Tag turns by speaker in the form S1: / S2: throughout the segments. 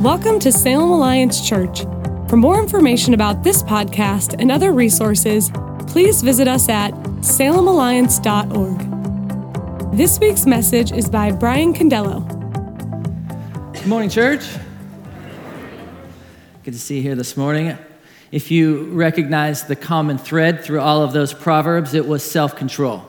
S1: Welcome to Salem Alliance Church. For more information about this podcast and other resources, please visit us at salemalliance.org. This week's message is by Brian Condello.
S2: Good morning, church. Good to see you here this morning. If you recognize the common thread through all of those proverbs, it was self control.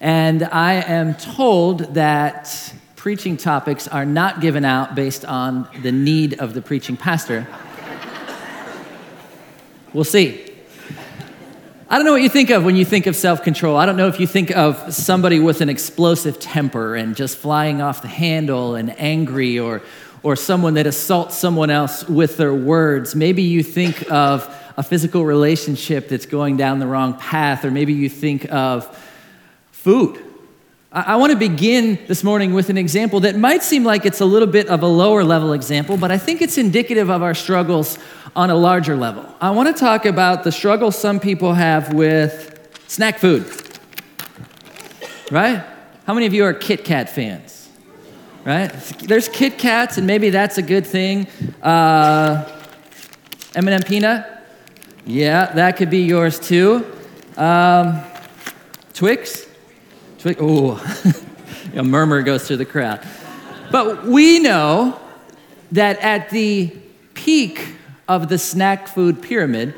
S2: And I am told that preaching topics are not given out based on the need of the preaching pastor. We'll see. I don't know what you think of when you think of self control. I don't know if you think of somebody with an explosive temper and just flying off the handle and angry, or, or someone that assaults someone else with their words. Maybe you think of a physical relationship that's going down the wrong path, or maybe you think of food. I, want to begin this morning with an example that might seem like it's a little bit of a lower level example, but I think it's indicative of our struggles on a larger level. I want to talk about the struggle some people have with snack food. Right? How many of you are Kit Kat fans? Right? There's Kit Kats, and maybe that's a good thing. Uh, M&M peanut? Yeah, that could be yours too. Um, Twix? Oh, a murmur goes through the crowd. But we know that at the peak of the snack food pyramid,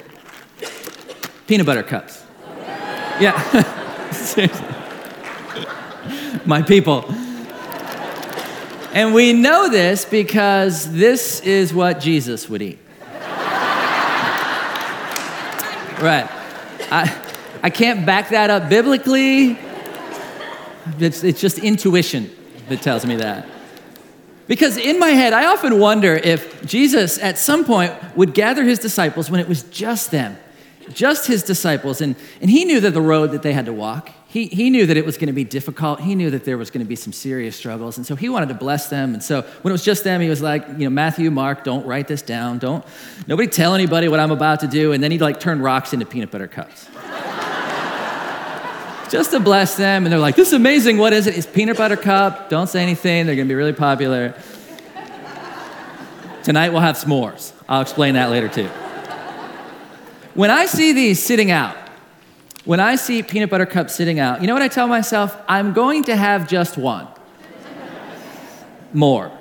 S2: peanut butter cups. Yeah. My people. And we know this because this is what Jesus would eat. right. I, I can't back that up biblically. It's, it's just intuition that tells me that. Because in my head, I often wonder if Jesus at some point would gather his disciples when it was just them, just his disciples. And, and he knew that the road that they had to walk, he, he knew that it was going to be difficult. He knew that there was going to be some serious struggles. And so he wanted to bless them. And so when it was just them, he was like, you know, Matthew, Mark, don't write this down. Don't, nobody tell anybody what I'm about to do. And then he'd like turn rocks into peanut butter cups just to bless them. And they're like, this is amazing. What is it? It's peanut butter cup. Don't say anything. They're going to be really popular. Tonight we'll have s'mores. I'll explain that later too. When I see these sitting out, when I see peanut butter cups sitting out, you know what I tell myself? I'm going to have just one. More.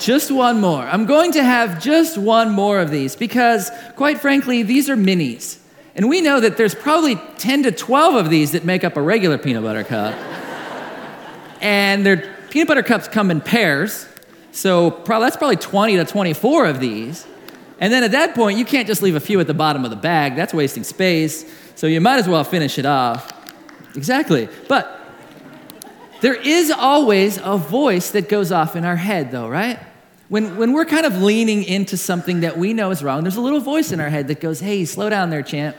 S2: Just one more. I'm going to have just one more of these because, quite frankly, these are minis. And we know that there's probably 10 to 12 of these that make up a regular peanut butter cup. and their peanut butter cups come in pairs. So probably, that's probably 20 to 24 of these. And then at that point, you can't just leave a few at the bottom of the bag. That's wasting space. So you might as well finish it off. Exactly. But there is always a voice that goes off in our head, though, right? When, when we're kind of leaning into something that we know is wrong, there's a little voice in our head that goes, hey, slow down there, champ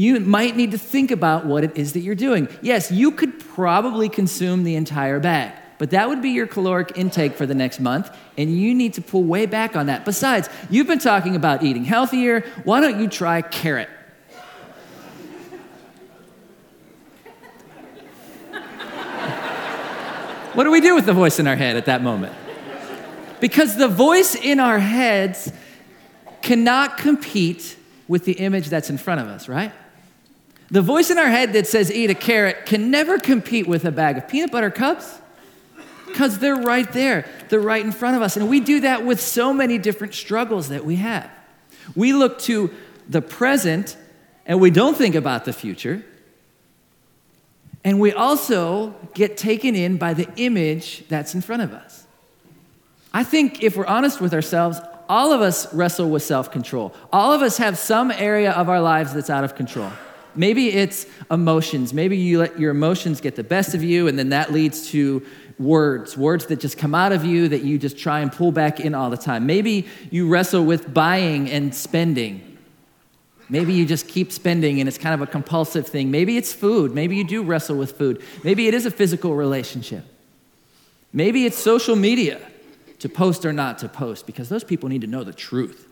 S2: you might need to think about what it is that you're doing. Yes, you could probably consume the entire bag, but that would be your caloric intake for the next month, and you need to pull way back on that. Besides, you've been talking about eating healthier. Why don't you try carrot? what do we do with the voice in our head at that moment? Because the voice in our heads cannot compete with the image that's in front of us, right? The voice in our head that says eat a carrot can never compete with a bag of peanut butter cups because they're right there. They're right in front of us. And we do that with so many different struggles that we have. We look to the present and we don't think about the future. And we also get taken in by the image that's in front of us. I think if we're honest with ourselves, all of us wrestle with self control. All of us have some area of our lives that's out of control. Maybe it's emotions. Maybe you let your emotions get the best of you, and then that leads to words, words that just come out of you that you just try and pull back in all the time. Maybe you wrestle with buying and spending. Maybe you just keep spending and it's kind of a compulsive thing. Maybe it's food. Maybe you do wrestle with food. Maybe it is a physical relationship. Maybe it's social media to post or not to post because those people need to know the truth.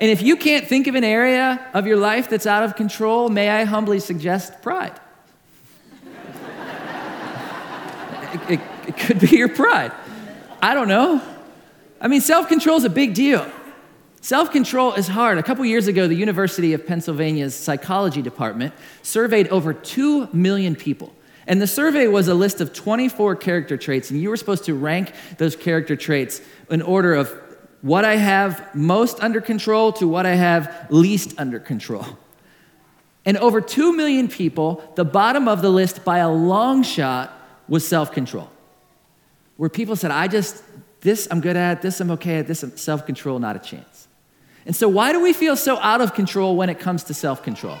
S2: And if you can't think of an area of your life that's out of control, may I humbly suggest pride. it, it, it could be your pride. I don't know. I mean, self control is a big deal. Self control is hard. A couple years ago, the University of Pennsylvania's psychology department surveyed over 2 million people. And the survey was a list of 24 character traits, and you were supposed to rank those character traits in order of what I have most under control to what I have least under control. And over 2 million people, the bottom of the list by a long shot was self control. Where people said, I just, this I'm good at, this I'm okay at, this self control, not a chance. And so, why do we feel so out of control when it comes to self control?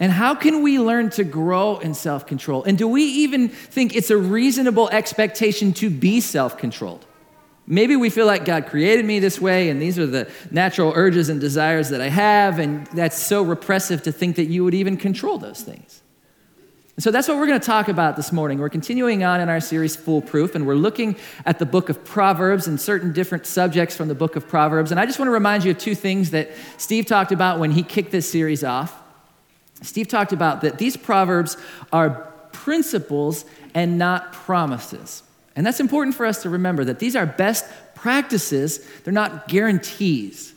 S2: And how can we learn to grow in self control? And do we even think it's a reasonable expectation to be self controlled? Maybe we feel like God created me this way, and these are the natural urges and desires that I have, and that's so repressive to think that you would even control those things. And so that's what we're going to talk about this morning. We're continuing on in our series, Foolproof, and we're looking at the book of Proverbs and certain different subjects from the book of Proverbs. And I just want to remind you of two things that Steve talked about when he kicked this series off. Steve talked about that these Proverbs are principles and not promises. And that's important for us to remember that these are best practices, they're not guarantees.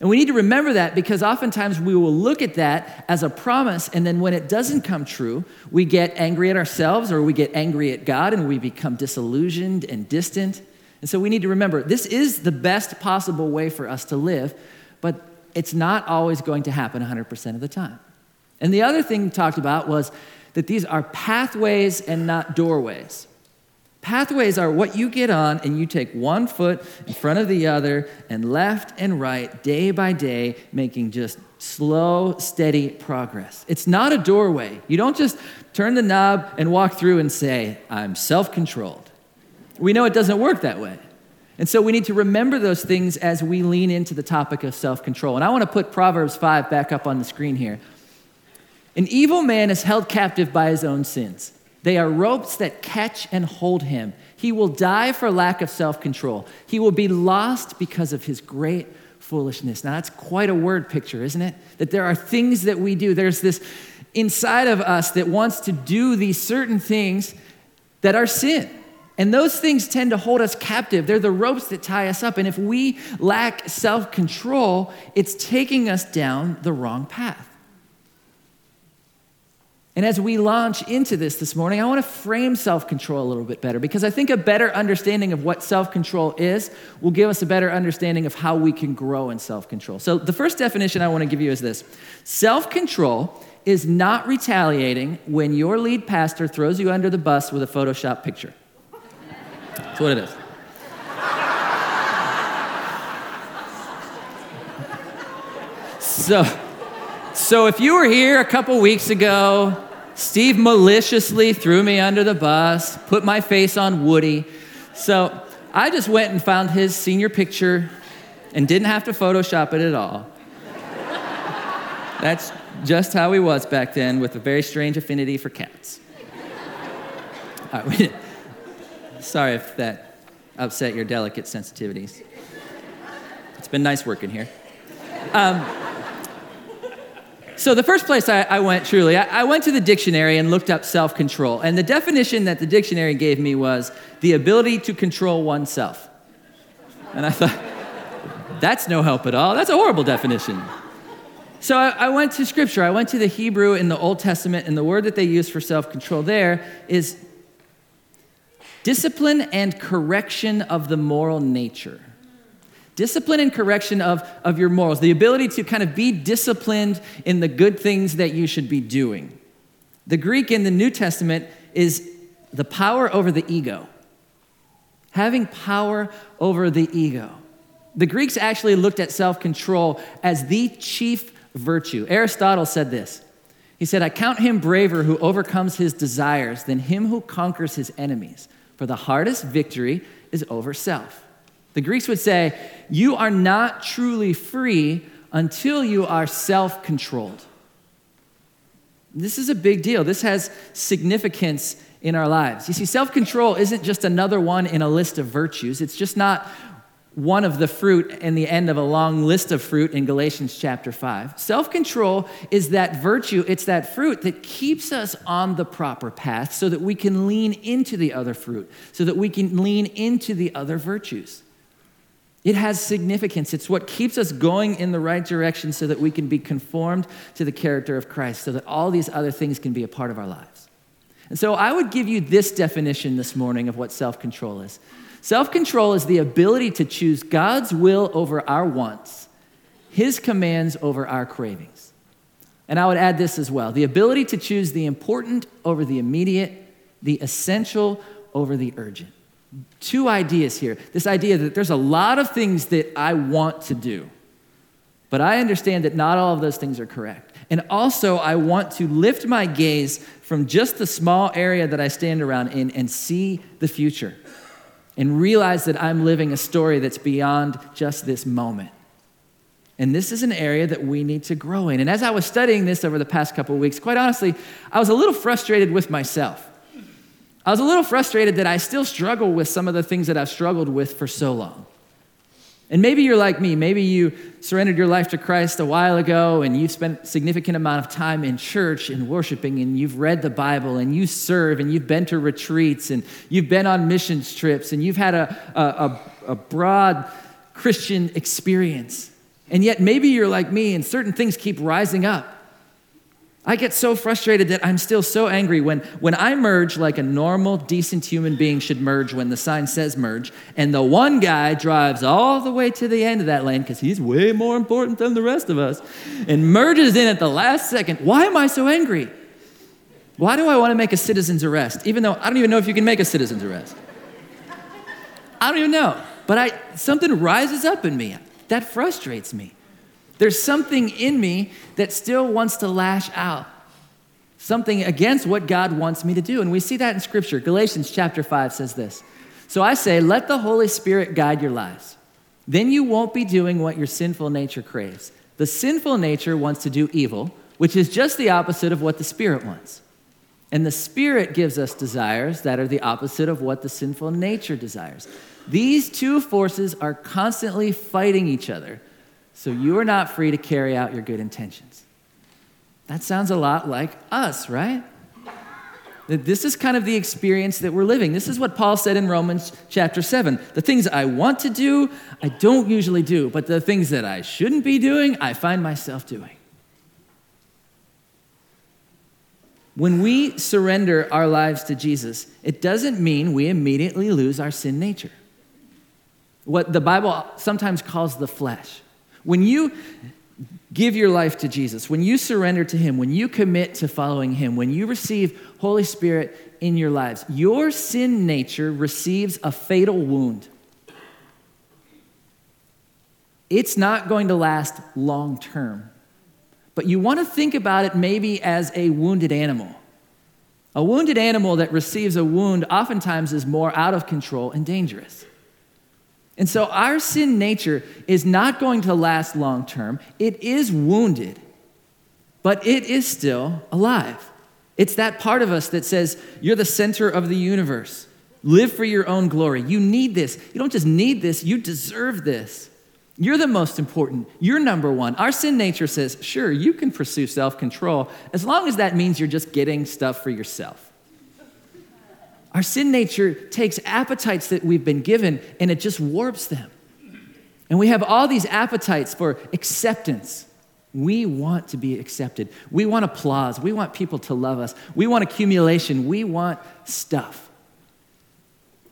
S2: And we need to remember that because oftentimes we will look at that as a promise, and then when it doesn't come true, we get angry at ourselves or we get angry at God and we become disillusioned and distant. And so we need to remember this is the best possible way for us to live, but it's not always going to happen 100% of the time. And the other thing we talked about was that these are pathways and not doorways. Pathways are what you get on and you take one foot in front of the other and left and right, day by day, making just slow, steady progress. It's not a doorway. You don't just turn the knob and walk through and say, I'm self controlled. We know it doesn't work that way. And so we need to remember those things as we lean into the topic of self control. And I want to put Proverbs 5 back up on the screen here. An evil man is held captive by his own sins. They are ropes that catch and hold him. He will die for lack of self control. He will be lost because of his great foolishness. Now, that's quite a word picture, isn't it? That there are things that we do. There's this inside of us that wants to do these certain things that are sin. And those things tend to hold us captive. They're the ropes that tie us up. And if we lack self control, it's taking us down the wrong path. And as we launch into this this morning, I want to frame self control a little bit better because I think a better understanding of what self control is will give us a better understanding of how we can grow in self control. So, the first definition I want to give you is this self control is not retaliating when your lead pastor throws you under the bus with a Photoshop picture. That's what it is. So, so if you were here a couple weeks ago, Steve maliciously threw me under the bus, put my face on Woody. So I just went and found his senior picture and didn't have to Photoshop it at all. That's just how he was back then with a very strange affinity for cats. sorry if that upset your delicate sensitivities. It's been nice working here. Um, so, the first place I, I went truly, I, I went to the dictionary and looked up self control. And the definition that the dictionary gave me was the ability to control oneself. And I thought, that's no help at all. That's a horrible definition. So I, I, went to scripture. I went to the Hebrew in the Old Testament, and the word that they use for self control there is discipline and correction of the moral nature. Discipline and correction of, of your morals, the ability to kind of be disciplined in the good things that you should be doing. The Greek in the New Testament is the power over the ego. Having power over the ego. The Greeks actually looked at self control as the chief virtue. Aristotle said this. He said, I count him braver who overcomes his desires than him who conquers his enemies, for the hardest victory is over self. The Greeks would say, You are not truly free until you are self controlled. This is a big deal. This has significance in our lives. You see, self control isn't just another one in a list of virtues, it's just not one of the fruit in the end of a long list of fruit in Galatians chapter 5. Self control is that virtue, it's that fruit that keeps us on the proper path so that we can lean into the other fruit, so that we can lean into the other virtues. It has significance. It's what keeps us going in the right direction so that we can be conformed to the character of Christ, so that all these other things can be a part of our lives. And so I would give you this definition this morning of what self control is Self control is the ability to choose God's will over our wants, His commands over our cravings. And I would add this as well the ability to choose the important over the immediate, the essential over the urgent. Two ideas here. This idea that there's a lot of things that I want to do, but I understand that not all of those things are correct. And also, I want to lift my gaze from just the small area that I stand around in and see the future and realize that I'm living a story that's beyond just this moment. And this is an area that we need to grow in. And as I was studying this over the past couple weeks, quite honestly, I was a little frustrated with myself. I was a little frustrated that I still struggle with some of the things that I've struggled with for so long. And maybe you're like me. Maybe you surrendered your life to Christ a while ago and you've spent significant amount of time in church and worshiping and you've read the Bible and you serve and you've been to retreats and you've been on missions trips and you've had a, a, a broad Christian experience. And yet maybe you're like me and certain things keep rising up. I get so frustrated that I'm still so angry when, when I merge like a normal, decent human being should merge when the sign says merge, and the one guy drives all the way to the end of that lane because he's way more important than the rest of us and merges in at the last second. Why am I so angry? Why do I want to make a citizen's arrest, even though I don't even know if you can make a citizen's arrest? I don't even know. But I, something rises up in me that frustrates me. There's something in me that still wants to lash out, something against what God wants me to do. And we see that in Scripture. Galatians chapter 5 says this So I say, let the Holy Spirit guide your lives. Then you won't be doing what your sinful nature craves. The sinful nature wants to do evil, which is just the opposite of what the Spirit wants. And the Spirit gives us desires that are the opposite of what the sinful nature desires. These two forces are constantly fighting each other so you are not free to carry out your good intentions. That sounds a lot like us, right? This is kind of the experience that we're living. This is what Paul said in Romans chapter 7. The things I want to do, I don't usually do, but the things that I shouldn't be doing, I find myself doing. When we surrender our lives to Jesus, it doesn't mean we immediately lose our sin nature. What the Bible sometimes calls the flesh. When you give your life to Jesus, when you surrender to Him, when you commit to following Him, when you receive Holy Spirit in your lives, your sin nature receives a fatal wound. It's not going to last long term. But you want to think about it maybe as a wounded animal. A wounded animal that receives a wound oftentimes is more out of control and dangerous. And so our sin nature is not going to last long term. It is wounded, but it is still alive. It's that part of us that says, You're the center of the universe. Live for your own glory. You need this. You don't just need this, you deserve this. You're the most important. You're number one. Our sin nature says, Sure, you can pursue self control as long as that means you're just getting stuff for yourself. Our sin nature takes appetites that we've been given and it just warps them. And we have all these appetites for acceptance. We want to be accepted. We want applause. We want people to love us. We want accumulation. We want stuff.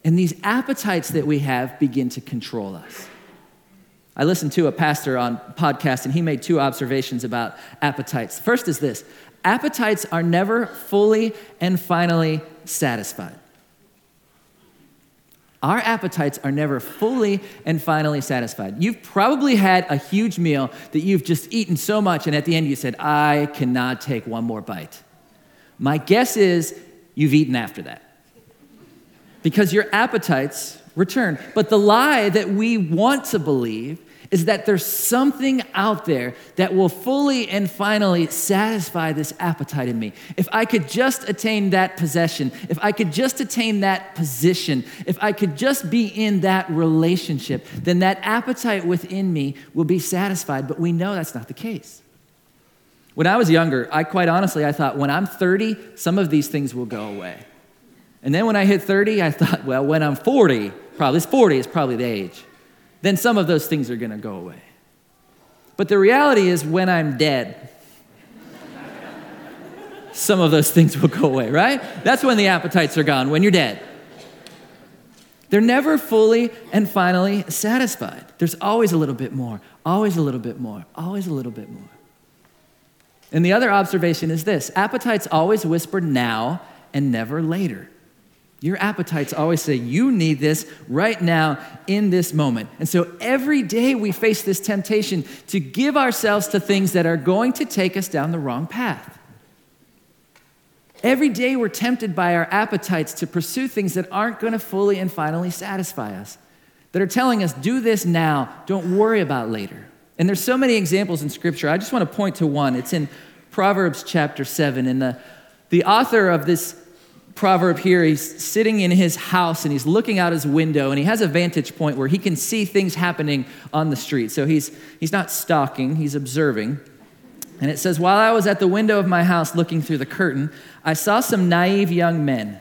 S2: And these appetites that we have begin to control us. I listened to a pastor on podcast and he made two observations about appetites. First is this appetites are never fully and finally satisfied. Our appetites are never fully and finally satisfied. You've probably had a huge meal that you've just eaten so much, and at the end you said, I cannot take one more bite. My guess is you've eaten after that because your appetites return. But the lie that we want to believe is that there's something out there that will fully and finally satisfy this appetite in me. If I could just attain that possession, if I could just attain that position, if I could just be in that relationship, then that appetite within me will be satisfied. But we know that's not the case. When I was younger, I quite honestly, I thought when I'm 30, some of these things will go away. And then when I hit 30, I thought, well, when I'm 40, probably this 40 is probably the age then some of those things are going to go away. But the reality is, when I'm dead, some of those things will go away, right? That's when the appetites are gone, when you're dead. They're never fully and finally satisfied. There's always a little bit more, always a little bit more, always a little bit more. And the other observation is this appetites always whisper now and never later. Your appetites always say, You need this right now in this moment. And so every day we face this temptation to give ourselves to things that are going to take us down the wrong path. Every day we're tempted by our appetites to pursue things that aren't going to fully and finally satisfy us, that are telling us, Do this now, don't worry about later. And there's so many examples in Scripture. I just want to point to one. It's in Proverbs chapter 7. And the, the author of this proverb here, he's sitting in his house and he's looking out his window and he has a vantage point where he can see things happening on the street. So he's, he's not stalking, he's observing. And it says, While I was at the window of my house looking through the curtain, I saw some naive young men,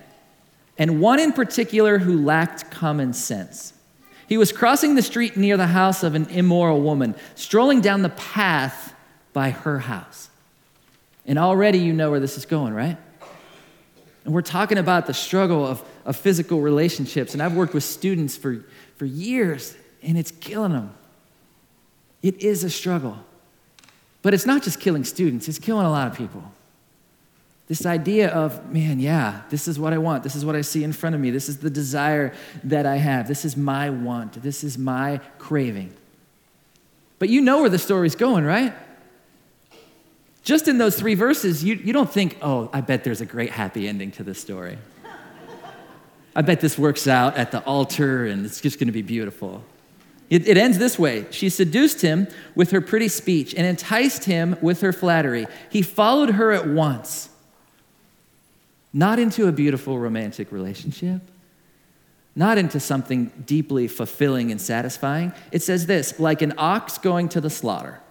S2: and one in particular who lacked common sense. He was crossing the street near the house of an immoral woman, strolling down the path by her house. And already you know where this is going, right? And we're talking about the struggle of, of physical relationships. And I've worked with students for, for years, and it's killing them. It is a struggle. But it's not just killing students, it's killing a lot of people. This idea of, man, yeah, this is what I want. This is what I see in front of me. This is the desire that I have. This is my want. This is my craving. But you know where the story's going, right? Just in those three verses, you, you don't think, oh, I bet there's a great happy ending to this story. I bet this works out at the altar and it's just going to be beautiful. It, it, ends this way She seduced him with her pretty speech and enticed him with her flattery. He followed her at once, not into a beautiful romantic relationship, not into something deeply fulfilling and satisfying. It says this like an ox going to the slaughter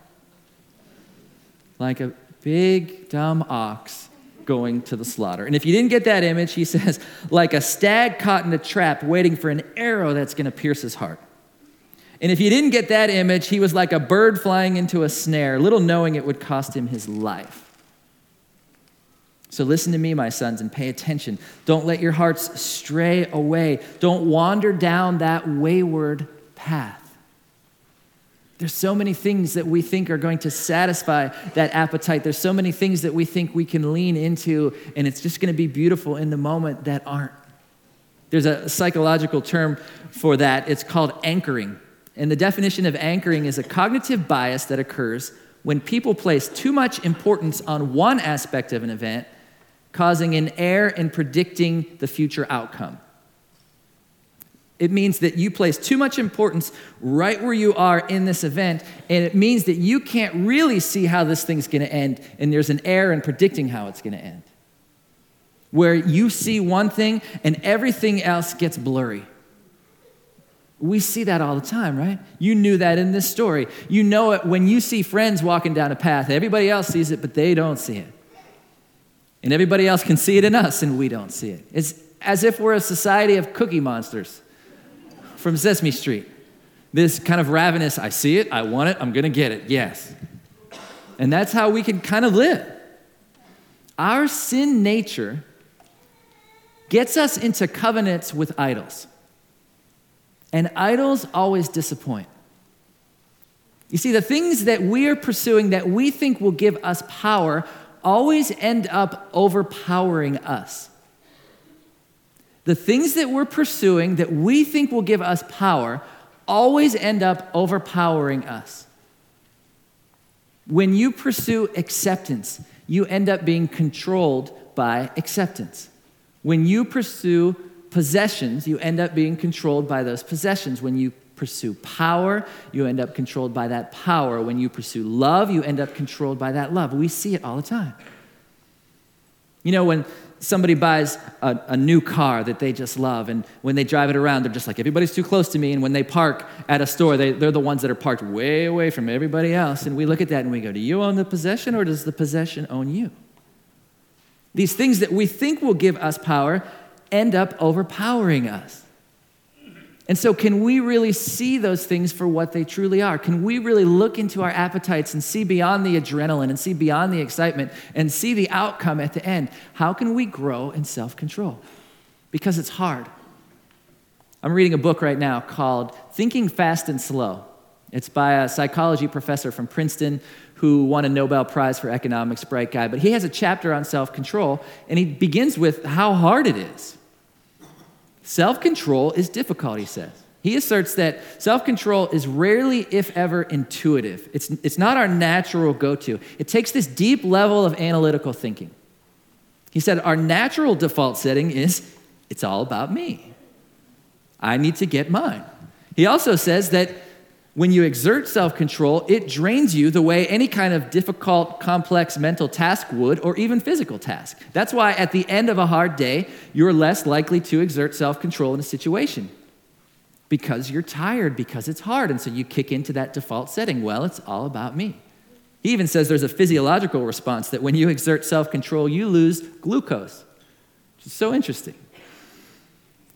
S2: like a big, dumb ox going to the slaughter. And if you didn't get that image, he says, like a stag caught in a trap waiting for an arrow that's going to pierce his heart. And if you didn't get that image, he was like a bird flying into a snare, little knowing it would cost him his life. So listen to me, my sons, and pay attention. Don't let your hearts stray away. Don't wander down that wayward path. There's so many things that we think are going to satisfy that appetite. There's so many things that we think we can lean into, and it's just going to be beautiful in the moment that aren't. There's a psychological term for that. It's called anchoring. And the definition of anchoring is a cognitive bias that occurs when people place too much importance on one aspect of an event, causing an error in predicting the future outcome. It means that you place too much importance right where you are in this event, and it means that you can't really see how this thing's going to end, and there's an error in predicting how it's going to end. Where you see one thing and everything else gets blurry. We see that all the time, right? You knew that in this story. You know it when you see friends walking down a path. Everybody else sees it, but they don't see it. And everybody else can see it in us, and we don't see it. It's as if we're a society of cookie monsters from Sesame Street. This kind of ravenous, I see it, I want it, I'm gonna get it, yes. And that's how we can kind of live. Our sin nature gets us into covenants with idols. And idols always disappoint. You see, the things that we are pursuing that we think will give us power always end up overpowering us. The things that we're pursuing that we think will give us power always end up overpowering us. When you pursue acceptance, you end up being controlled by acceptance. When you pursue possessions, you end up being controlled by those possessions. When you pursue power, you end up controlled by that power. When you pursue love, you end up controlled by that love. We see it all the time. You know, when somebody buys a, a, new car that they just love, and when they drive it around, they're just like, everybody's too close to me. And when they park at a store, they, they're the ones that are parked way away from everybody else. And we look at that and we go, Do you own the possession, or does the possession own you? These things that we think will give us power end up overpowering us. And so, can we really see those things for what they truly are? Can we really look into our appetites and see beyond the adrenaline and see beyond the excitement and see the outcome at the end? How can we grow in self control? Because it's hard. I'm reading a book right now called Thinking Fast and Slow. It's by a psychology professor from Princeton who won a Nobel Prize for economics, bright guy. But he has a chapter on self control, and he begins with how hard it is. Self control is difficult, he says. He asserts that self control is rarely, if ever, intuitive. It's, it's not our natural go to. It takes this deep level of analytical thinking. He said, Our natural default setting is it's all about me. I need to get mine. He also says that when you exert self control, it drains you the way any kind of difficult, complex mental task would, or even physical task. That's why at the end of a hard day, you're less likely to exert self control in a situation because you're tired, because it's hard. And so you kick into that default setting. Well, it's all about me. He even says there's a physiological response that when you exert self control, you lose glucose, which is so interesting.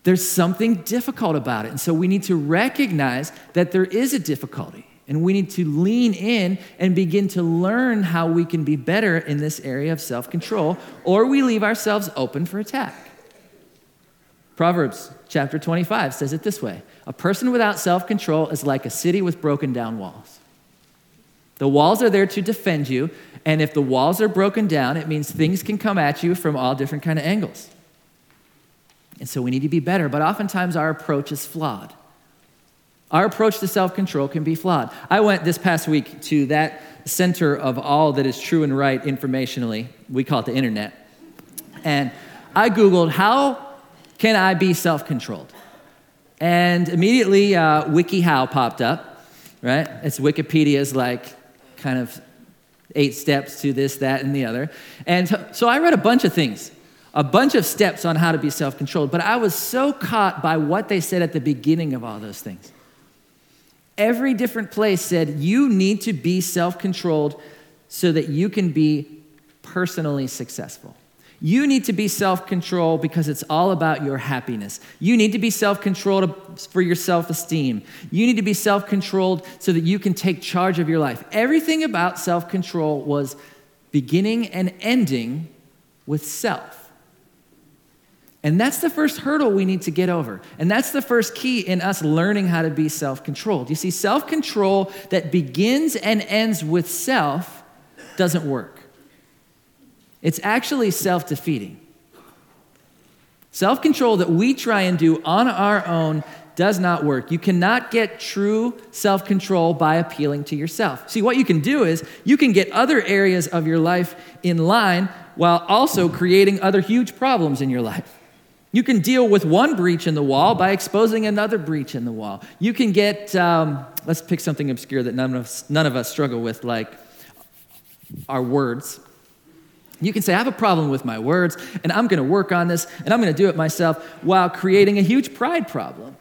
S2: There's something difficult about it. And so we need to recognize that there is a difficulty. And we need to lean in and begin to learn how we can be better in this area of self control, or we leave ourselves open for attack. Proverbs chapter 25 says it this way A person without self control is like a city with broken down walls. The walls are there to defend you, and if the walls are broken down, it means things can come at you from all different kind of angles. And so we need to be better, but oftentimes our approach is flawed. Our approach to self control can be flawed. I went this past week to that center of all that is true and right informationally. We call it the internet. And I Googled, how can I be self controlled? And immediately, uh, WikiHow popped up, right? It's Wikipedia's like kind of eight steps to this, that, and the other. And so I read a bunch of things a bunch of steps on how to be self controlled, but I was so caught by what they said at the beginning of all those things. Every different place said, You need to be self controlled so that you can be personally successful. You need to be self controlled because it's all about your happiness. You need to be self controlled for your self esteem. You need to be self controlled so that you can take charge of your life. Everything about self control was beginning and ending with self. And that's the first hurdle we need to get over. And that's the first key in us learning how to be self controlled. You see, self control that begins and ends with self doesn't work, it's actually self defeating. Self control that we try and do on our own does not work. You cannot get true self control by appealing to yourself. See, what you can do is you can get other areas of your life in line while also creating other huge problems in your life. You can deal with one breach in the wall by exposing another breach in the wall. You can get, um, let's pick something obscure that none of, us, none of us struggle with, like our words. You can say, I have a problem with my words, and I'm to work on this, and I'm to do it myself, while creating a huge pride problem.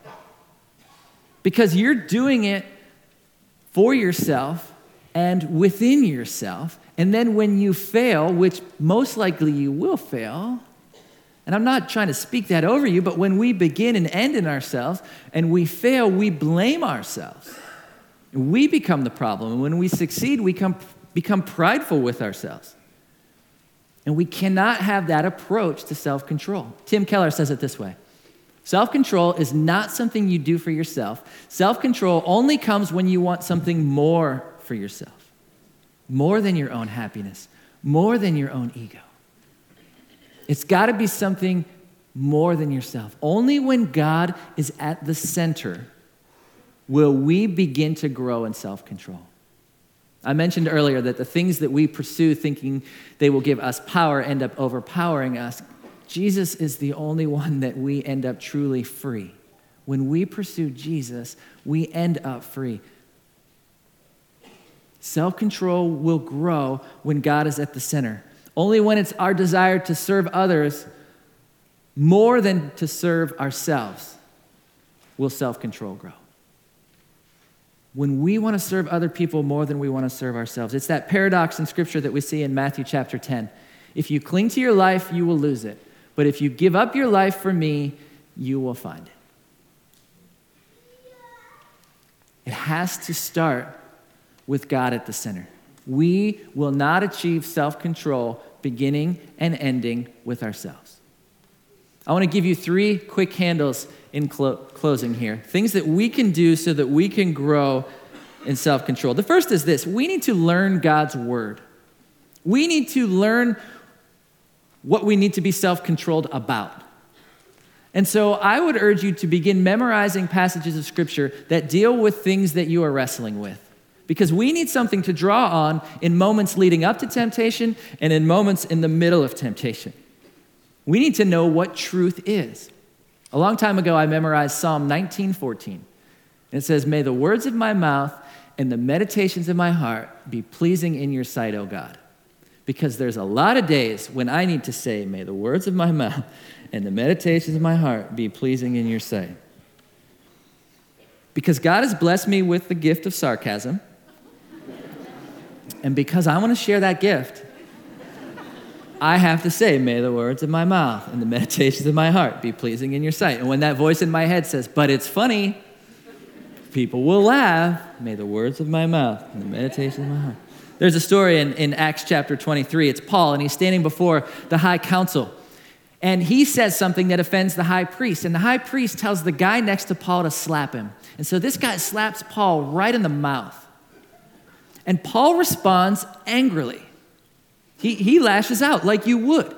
S2: Because you're doing it for yourself and within yourself. And then when you fail, which most likely you will fail, and I'm not trying to speak that over you, but when we begin and end in ourselves and we fail, we blame ourselves. We become the problem. And when we succeed, we come, become prideful with ourselves. And we cannot have that approach to self control. Tim Keller says it this way Self control is not something you do for yourself. Self control only comes when you want something more for yourself, more than your own happiness, more than your own ego. It's got to be something more than yourself. Only when God is at the center will we begin to grow in self control. I mentioned earlier that the things that we pursue thinking they will give us power end up overpowering us. Jesus is the only one that we end up truly free when we pursue Jesus, we end up free. Self control will grow when God is at the center. Only when it's our desire to serve others more than to serve ourselves will self control grow. When we want to serve other people more than we want to serve ourselves, it's that paradox in Scripture that we see in Matthew chapter 10. If you cling to your life, you will lose it. But if you give up your life for me, you will find it. It has to start with God at the center. We will not achieve self control beginning and ending with ourselves. I want to give you three quick handles in clo- closing here things that we can do so that we can grow in self control. The first is this we need to learn God's word. We need to learn what we need to be self controlled about. And so I would urge you to begin memorizing passages of Scripture that deal with things that you are wrestling with. Because we need something to draw on in moments leading up to temptation and in moments in the middle of temptation. We need to know what truth is. A long time ago, I memorized Psalm 19:14. And it says, May the words of my mouth and the meditations of my heart be pleasing in your sight, O God. Because there's a lot of days when I need to say, May the words of my mouth and the meditations of my heart be pleasing in your sight. Because God has blessed me with the gift of sarcasm, and because I want to share that gift, I have to say, May the words of my mouth and the meditations of my heart be pleasing in your sight. And when that voice in my head says, But it's funny, people will laugh, may the words of my mouth and the meditations of my heart. There's a story in, in Acts chapter 23. It's Paul, and he's standing before the high council and he says something that offends the high priest. And the high priest tells the guy next to Paul to slap him. And so this guy slaps Paul right in the mouth. And Paul responds angrily. He, he lashes out like you would.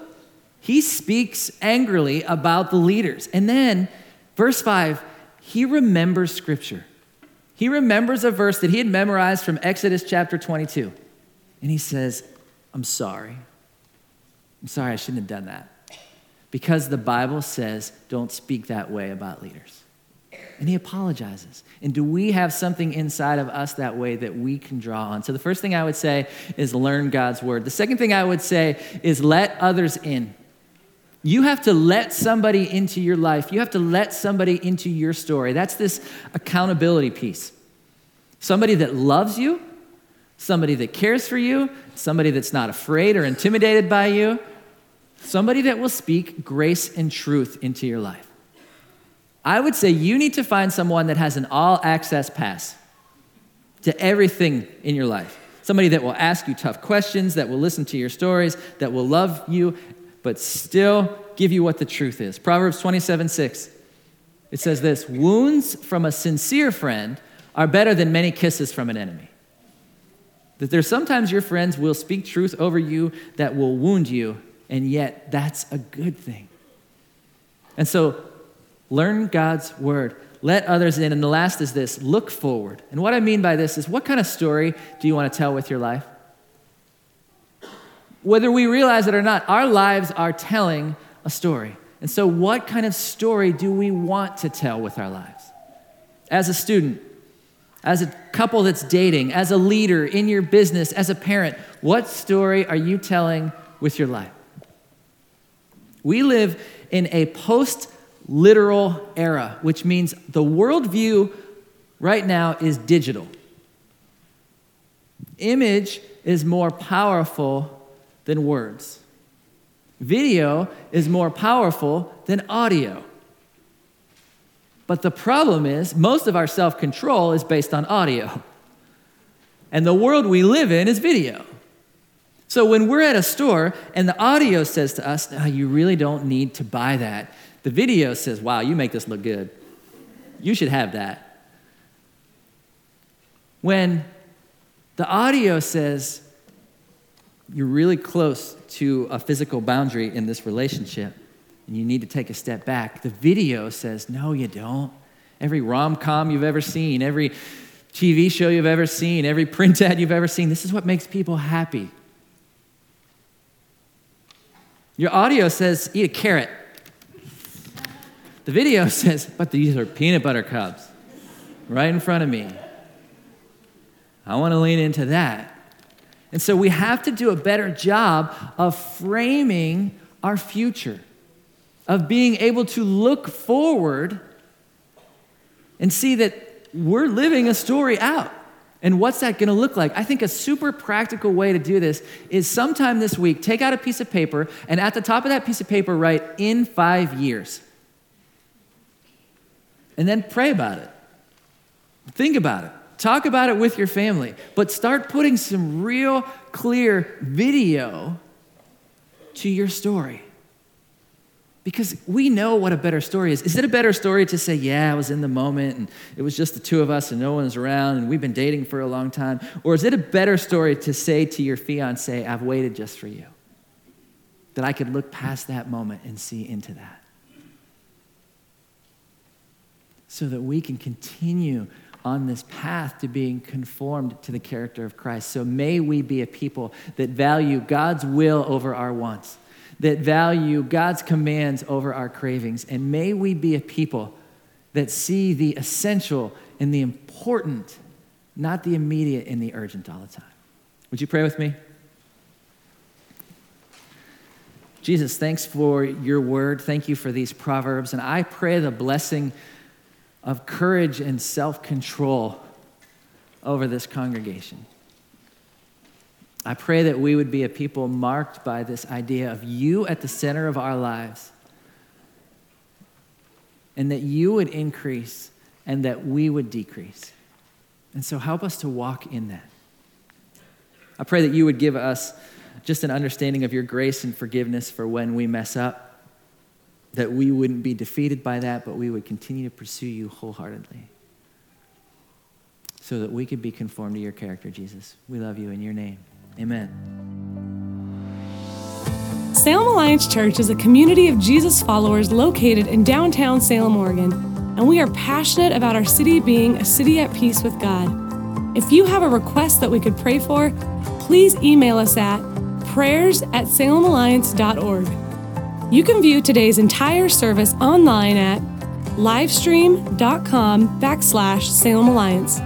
S2: He speaks angrily about the leaders. And then, verse 5, he remembers scripture. He remembers a verse that he had memorized from Exodus chapter 22. And he says, I'm sorry. I'm sorry, I shouldn't have done that because the Bible says don't speak that way about leaders. And he apologizes. And do we have something inside of us that way that we can draw on? So the first thing I would say is learn God's word. The second thing I would say is let others in. You have to let somebody into your life. You have to let somebody into your story. That's this accountability piece. Somebody that loves you, somebody that cares for you, somebody that's not afraid or intimidated by you, somebody that will speak grace and truth into your life. I would say you need to find someone that has an all access pass to everything in your life. Somebody that will ask you tough questions, that will listen to your stories, that will love you, but still give you what the truth is. Proverbs 27 6. It says this Wounds from a sincere friend are better than many kisses from an enemy. That there's sometimes your friends will speak truth over you that will wound you, and yet that's a good thing. And so, learn God's word. Let others in. And the last is this look forward. And what I mean by this is what kind of story do you want to tell with your life? Whether we realize it or not, our lives are telling a story. And so, what kind of story do we want to tell with our lives? As a student, as a couple that's dating, as a leader in your business, as a parent, what story are you telling with your life? We live in a post literal era, which means the worldview right now is digital. Image is more powerful than words. Video is more powerful than audio. But the problem is, most of our self control is based on audio. And the world we live in is video. So when we're at a store and the audio says to us, oh, you really don't need to buy that, the video says, wow, you make this look good. You should have that. When the audio says, you're really close to a physical boundary in this relationship and you need to take a step back, the video says, no, you don't. Every rom com you've ever seen, every TV show you've ever seen, every print ad you've ever seen, this is what makes people happy. Your audio says, eat a carrot. The video says, but these are peanut butter cups right in front of me. I want to lean into that. And so we have to do a better job of framing our future, of being able to look forward and see that we're living a story out. And what's that going to look like? I think a super practical way to do this is sometime this week, take out a piece of paper, and at the top of that piece of paper, write in five years. And then pray about it. Think about it. Talk about it with your family. But start putting some real clear video to your story. Because we know what a better story is. Is it a better story to say, yeah, I was in the moment and it was just the two of us and no one's around and we've been dating for a long time? Or is it a better story to say to your fiance, I've waited just for you? That I could look past that moment and see into that. So that we can continue on this path to being conformed to the character of Christ. So may we be a people that value God's will over our wants that value God's commands over our cravings. And may we be a people that see the essential and the important, not the immediate and the urgent all the time. Would you pray with me? Jesus, thanks for your word. Thank you for these proverbs. And I pray the blessing of courage and self control over this congregation. I pray that we would be a people marked by this idea of you at the center of our lives, and that you would increase and that we would decrease. And so help us to walk in that. I pray that you would give us just an understanding of your grace and forgiveness for when we mess up, that we wouldn't be defeated by that, but we would continue to pursue you wholeheartedly so that we could be conformed to your character, Jesus. We love you in your name. Amen.
S1: Salem Alliance Church is a community of Jesus followers located in downtown Salem, Oregon, and we are passionate about our city being a city at peace with God. If you have a request that we could pray for, please email us at prayers at salemalliance.org. You can view today's entire service online at livestream.com backslash Salem Alliance.